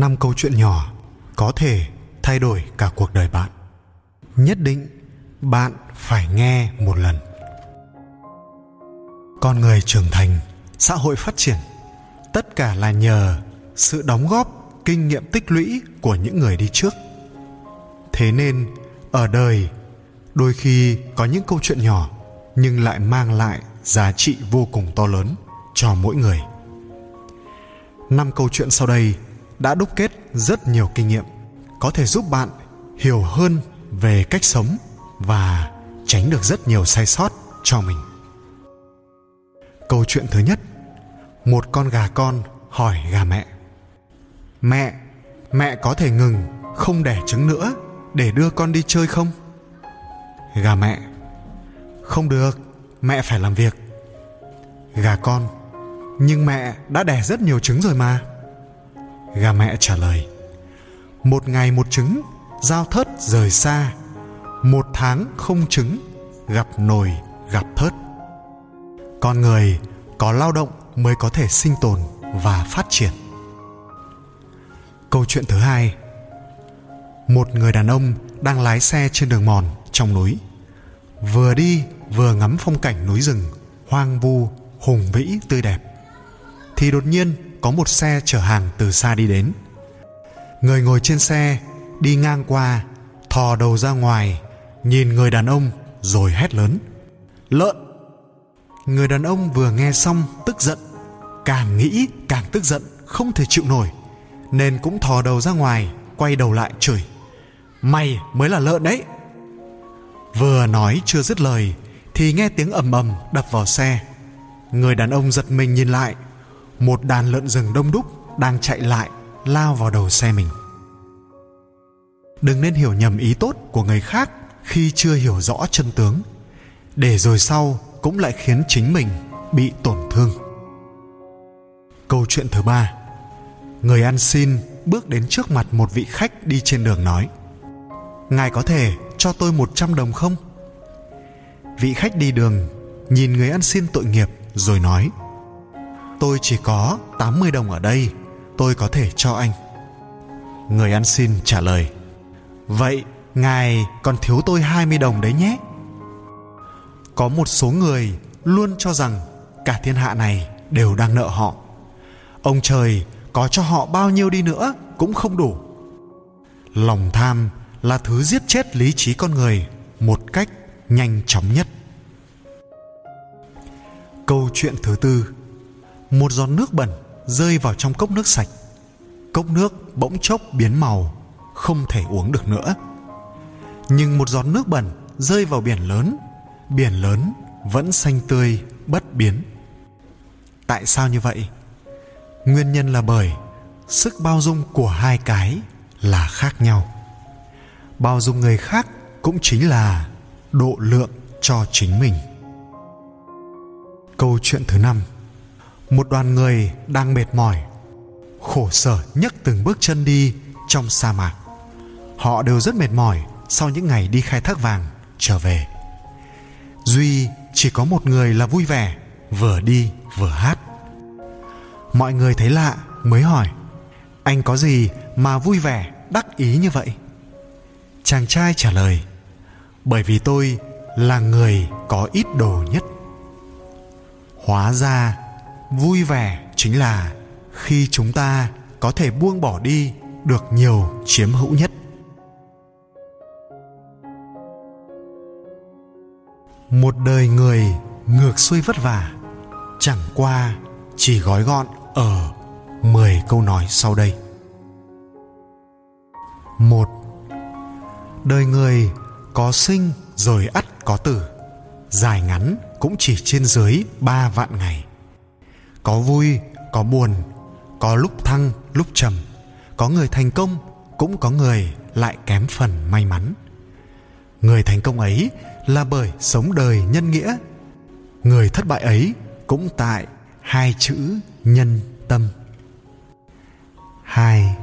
năm câu chuyện nhỏ có thể thay đổi cả cuộc đời bạn. Nhất định bạn phải nghe một lần. Con người trưởng thành, xã hội phát triển, tất cả là nhờ sự đóng góp, kinh nghiệm tích lũy của những người đi trước. Thế nên, ở đời, đôi khi có những câu chuyện nhỏ nhưng lại mang lại giá trị vô cùng to lớn cho mỗi người. Năm câu chuyện sau đây đã đúc kết rất nhiều kinh nghiệm, có thể giúp bạn hiểu hơn về cách sống và tránh được rất nhiều sai sót cho mình. Câu chuyện thứ nhất, một con gà con hỏi gà mẹ. Mẹ mẹ có thể ngừng, không đẻ trứng nữa để đưa con đi chơi không? Gà mẹ, không được, mẹ phải làm việc. Gà con, nhưng mẹ đã đẻ rất nhiều trứng rồi mà gà mẹ trả lời, một ngày một trứng, giao thớt rời xa. Một tháng không trứng, gặp nồi, gặp thớt. Con người có lao động mới có thể sinh tồn và phát triển. Câu chuyện thứ hai, một người đàn ông đang lái xe trên đường mòn trong núi. Vừa đi vừa ngắm phong cảnh núi rừng, hoang vu, hùng vĩ, tươi đẹp. Thì đột nhiên có một xe chở hàng từ xa đi đến. Người ngồi trên xe đi ngang qua, thò đầu ra ngoài, nhìn người đàn ông rồi hét lớn, lợn! Người đàn ông vừa nghe xong tức giận, càng nghĩ càng tức giận, không thể chịu nổi, nên cũng thò đầu ra ngoài, quay đầu lại chửi, mày mới là lợn đấy! Vừa nói chưa dứt lời thì nghe tiếng ầm ầm đập vào xe. Người đàn ông giật mình nhìn lại một đàn lợn rừng đông đúc đang chạy lại, lao vào đầu xe mình. Đừng nên hiểu nhầm ý tốt của người khác khi chưa hiểu rõ chân tướng, để rồi sau cũng lại khiến chính mình bị tổn thương. Câu chuyện thứ ba. Người ăn xin bước đến trước mặt một vị khách đi trên đường nói, ngài có thể cho tôi một trăm đồng không? Vị khách đi đường nhìn người ăn xin tội nghiệp rồi nói tôi chỉ có 80 đồng ở đây. Tôi có thể cho anh. Người ăn xin trả lời. Vậy, ngài còn thiếu tôi 20 đồng đấy nhé. Có một số người luôn cho rằng cả thiên hạ này đều đang nợ họ. Ông trời có cho họ bao nhiêu đi nữa cũng không đủ. Lòng tham là thứ giết chết lý trí con người một cách nhanh chóng nhất. Câu chuyện thứ tư một giọt nước bẩn rơi vào trong cốc nước sạch. Cốc nước bỗng chốc biến màu, không thể uống được nữa. Nhưng một giọt nước bẩn rơi vào biển lớn biển lớn vẫn xanh tươi, bất biến. Tại sao như vậy? Nguyên nhân là bởi sức bao dung của hai cái là khác nhau. Bao dung người khác cũng chính là độ lượng cho chính mình. Câu chuyện thứ năm một đoàn người đang mệt mỏi, khổ sở nhấc từng bước chân đi trong sa mạc. Họ đều rất mệt mỏi sau những ngày đi khai thác vàng, trở về. Duy chỉ có một người là vui vẻ, vừa đi vừa hát. Mọi người thấy lạ mới hỏi, anh có gì mà vui vẻ, đắc ý như vậy? Chàng trai trả lời, bởi vì tôi là người có ít đồ nhất. Hóa ra vui vẻ chính là khi chúng ta có thể buông bỏ đi được nhiều chiếm hữu nhất một đời người ngược xuôi vất vả chẳng qua chỉ gói gọn ở 10 câu nói sau đây. một Đời người có sinh rồi ắt có tử, dài ngắn cũng chỉ trên dưới ba vạn ngày. Có vui, có buồn, có lúc thăng, lúc trầm, có người thành công, cũng có người lại kém phần may mắn. Người thành công ấy là bởi sống đời nhân nghĩa. Người thất bại ấy cũng tại hai chữ nhân tâm. Hai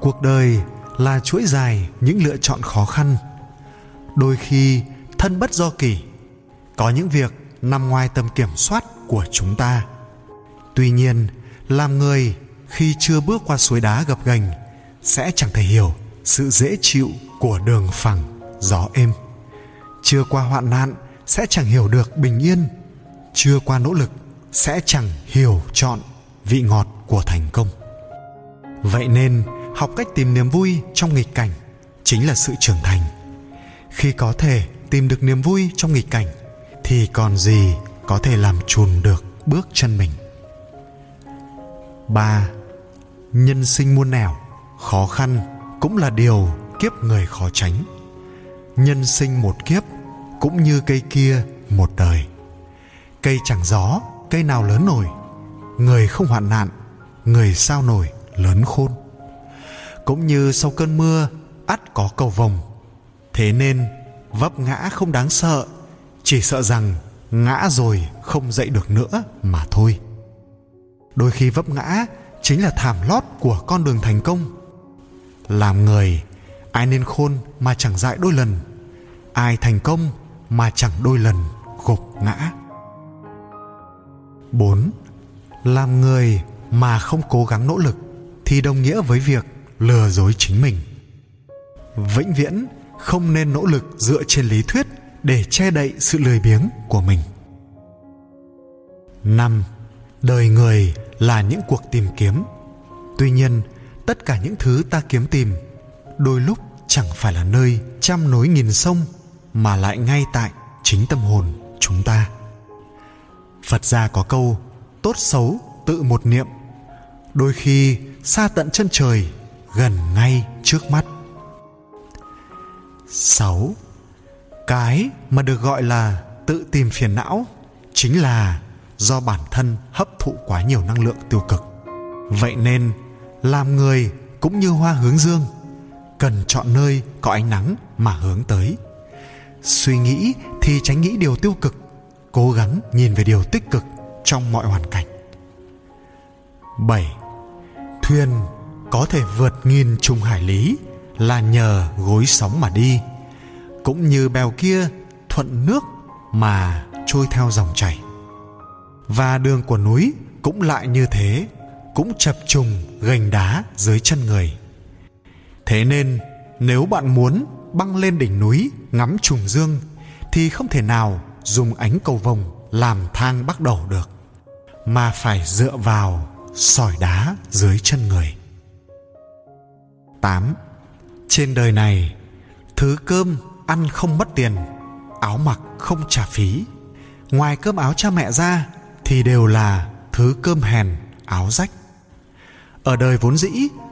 cuộc đời là chuỗi dài những lựa chọn khó khăn. Đôi khi thân bất do kỳ có những việc nằm ngoài tầm kiểm soát của chúng ta tuy nhiên, làm người khi chưa bước qua suối đá gập ghềnh sẽ chẳng thể hiểu sự dễ chịu của đường phẳng, gió êm. Chưa qua hoạn nạn sẽ chẳng hiểu được bình yên. Chưa qua nỗ lực sẽ chẳng hiểu chọn vị ngọt của thành công. Vậy nên, học cách tìm niềm vui trong nghịch cảnh chính là sự trưởng thành. Khi có thể tìm được niềm vui trong nghịch cảnh thì còn gì có thể làm chùn được bước chân mình ba, nhân sinh muôn nẻo, khó khăn cũng là điều kiếp người khó tránh. Nhân sinh một kiếp cũng như cây kia một đời. Cây chẳng gió, cây nào lớn nổi. Người không hoạn nạn, người sao nổi lớn khôn. Cũng như sau cơn mưa, ắt có cầu vồng. Thế nên, vấp ngã không đáng sợ, chỉ sợ rằng ngã rồi không dậy được nữa mà thôi đôi khi vấp ngã chính là thảm lót của con đường thành công làm người, ai nên khôn mà chẳng dại đôi lần, ai thành công mà chẳng đôi lần gục ngã 4. Làm người mà không cố gắng nỗ lực thì đồng nghĩa với việc lừa dối chính mình. Vĩnh viễn không nên nỗ lực dựa trên lý thuyết để che đậy sự lười biếng của mình. 5. Đời người là những cuộc tìm kiếm. Tuy nhiên, tất cả những thứ ta kiếm tìm đôi lúc chẳng phải là nơi trăm nối nghìn sông mà lại ngay tại chính tâm hồn chúng ta phật gia có câu tốt xấu tự một niệm đôi khi xa tận chân trời gần ngay trước mắt 6. Cái mà được gọi là tự tìm phiền não chính là do bản thân hấp thụ quá nhiều năng lượng tiêu cực. Vậy nên, làm người cũng như hoa hướng dương, cần chọn nơi có ánh nắng mà hướng tới. Suy nghĩ thì tránh nghĩ điều tiêu cực cố gắng nhìn về điều tích cực trong mọi hoàn cảnh 7. Thuyền có thể vượt nghìn trùng hải lý là nhờ gối sóng mà đi cũng như bèo kia thuận nước mà trôi theo dòng chảy và đường của núi cũng lại như thế cũng chập trùng gành đá dưới chân người thế nên nếu bạn muốn băng lên đỉnh núi ngắm trùng dương thì không thể nào dùng ánh cầu vồng làm thang bắt đầu được mà phải dựa vào sỏi đá dưới chân người 8. Trên đời này, thứ cơm ăn không mất tiền, áo mặc không trả phí. Ngoài cơm áo cha mẹ ra thì đều là thứ cơm hèn, áo rách. Ở đời vốn dĩ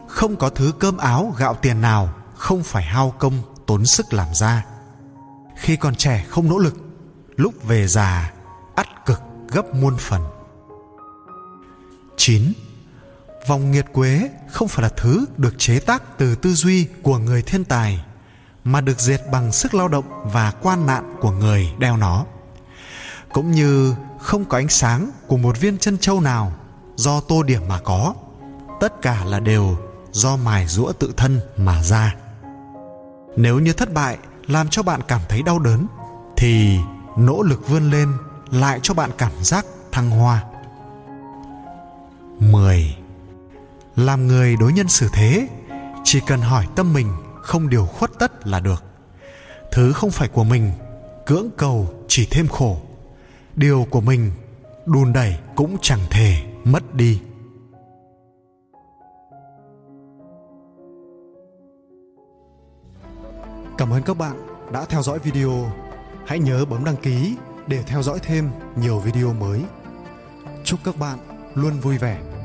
không có thứ cơm áo gạo tiền nào không phải hao công tốn sức làm ra. Khi còn trẻ không nỗ lực lúc về già ắt cực gấp muôn phần 9. Vòng nghiệt quế không phải là thứ được chế tác từ tư duy của người thiên tài mà được dệt bằng sức lao động và quan nạn của người đeo nó. Cũng như không có ánh sáng của một viên chân châu nào do tô điểm mà có, tất cả là đều do mài rũa tự thân mà ra. Nếu như thất bại làm cho bạn cảm thấy đau đớn thì nỗ lực vươn lên lại cho bạn cảm giác thăng hoa 10. Làm người đối nhân xử thế Chỉ cần hỏi tâm mình Không điều khuất tất là được Thứ không phải của mình Cưỡng cầu chỉ thêm khổ Điều của mình, Đùn đẩy cũng chẳng thể mất đi. Cảm ơn các bạn đã theo dõi video. Hãy nhớ bấm đăng ký để theo dõi thêm nhiều video mới. Chúc các bạn luôn vui vẻ.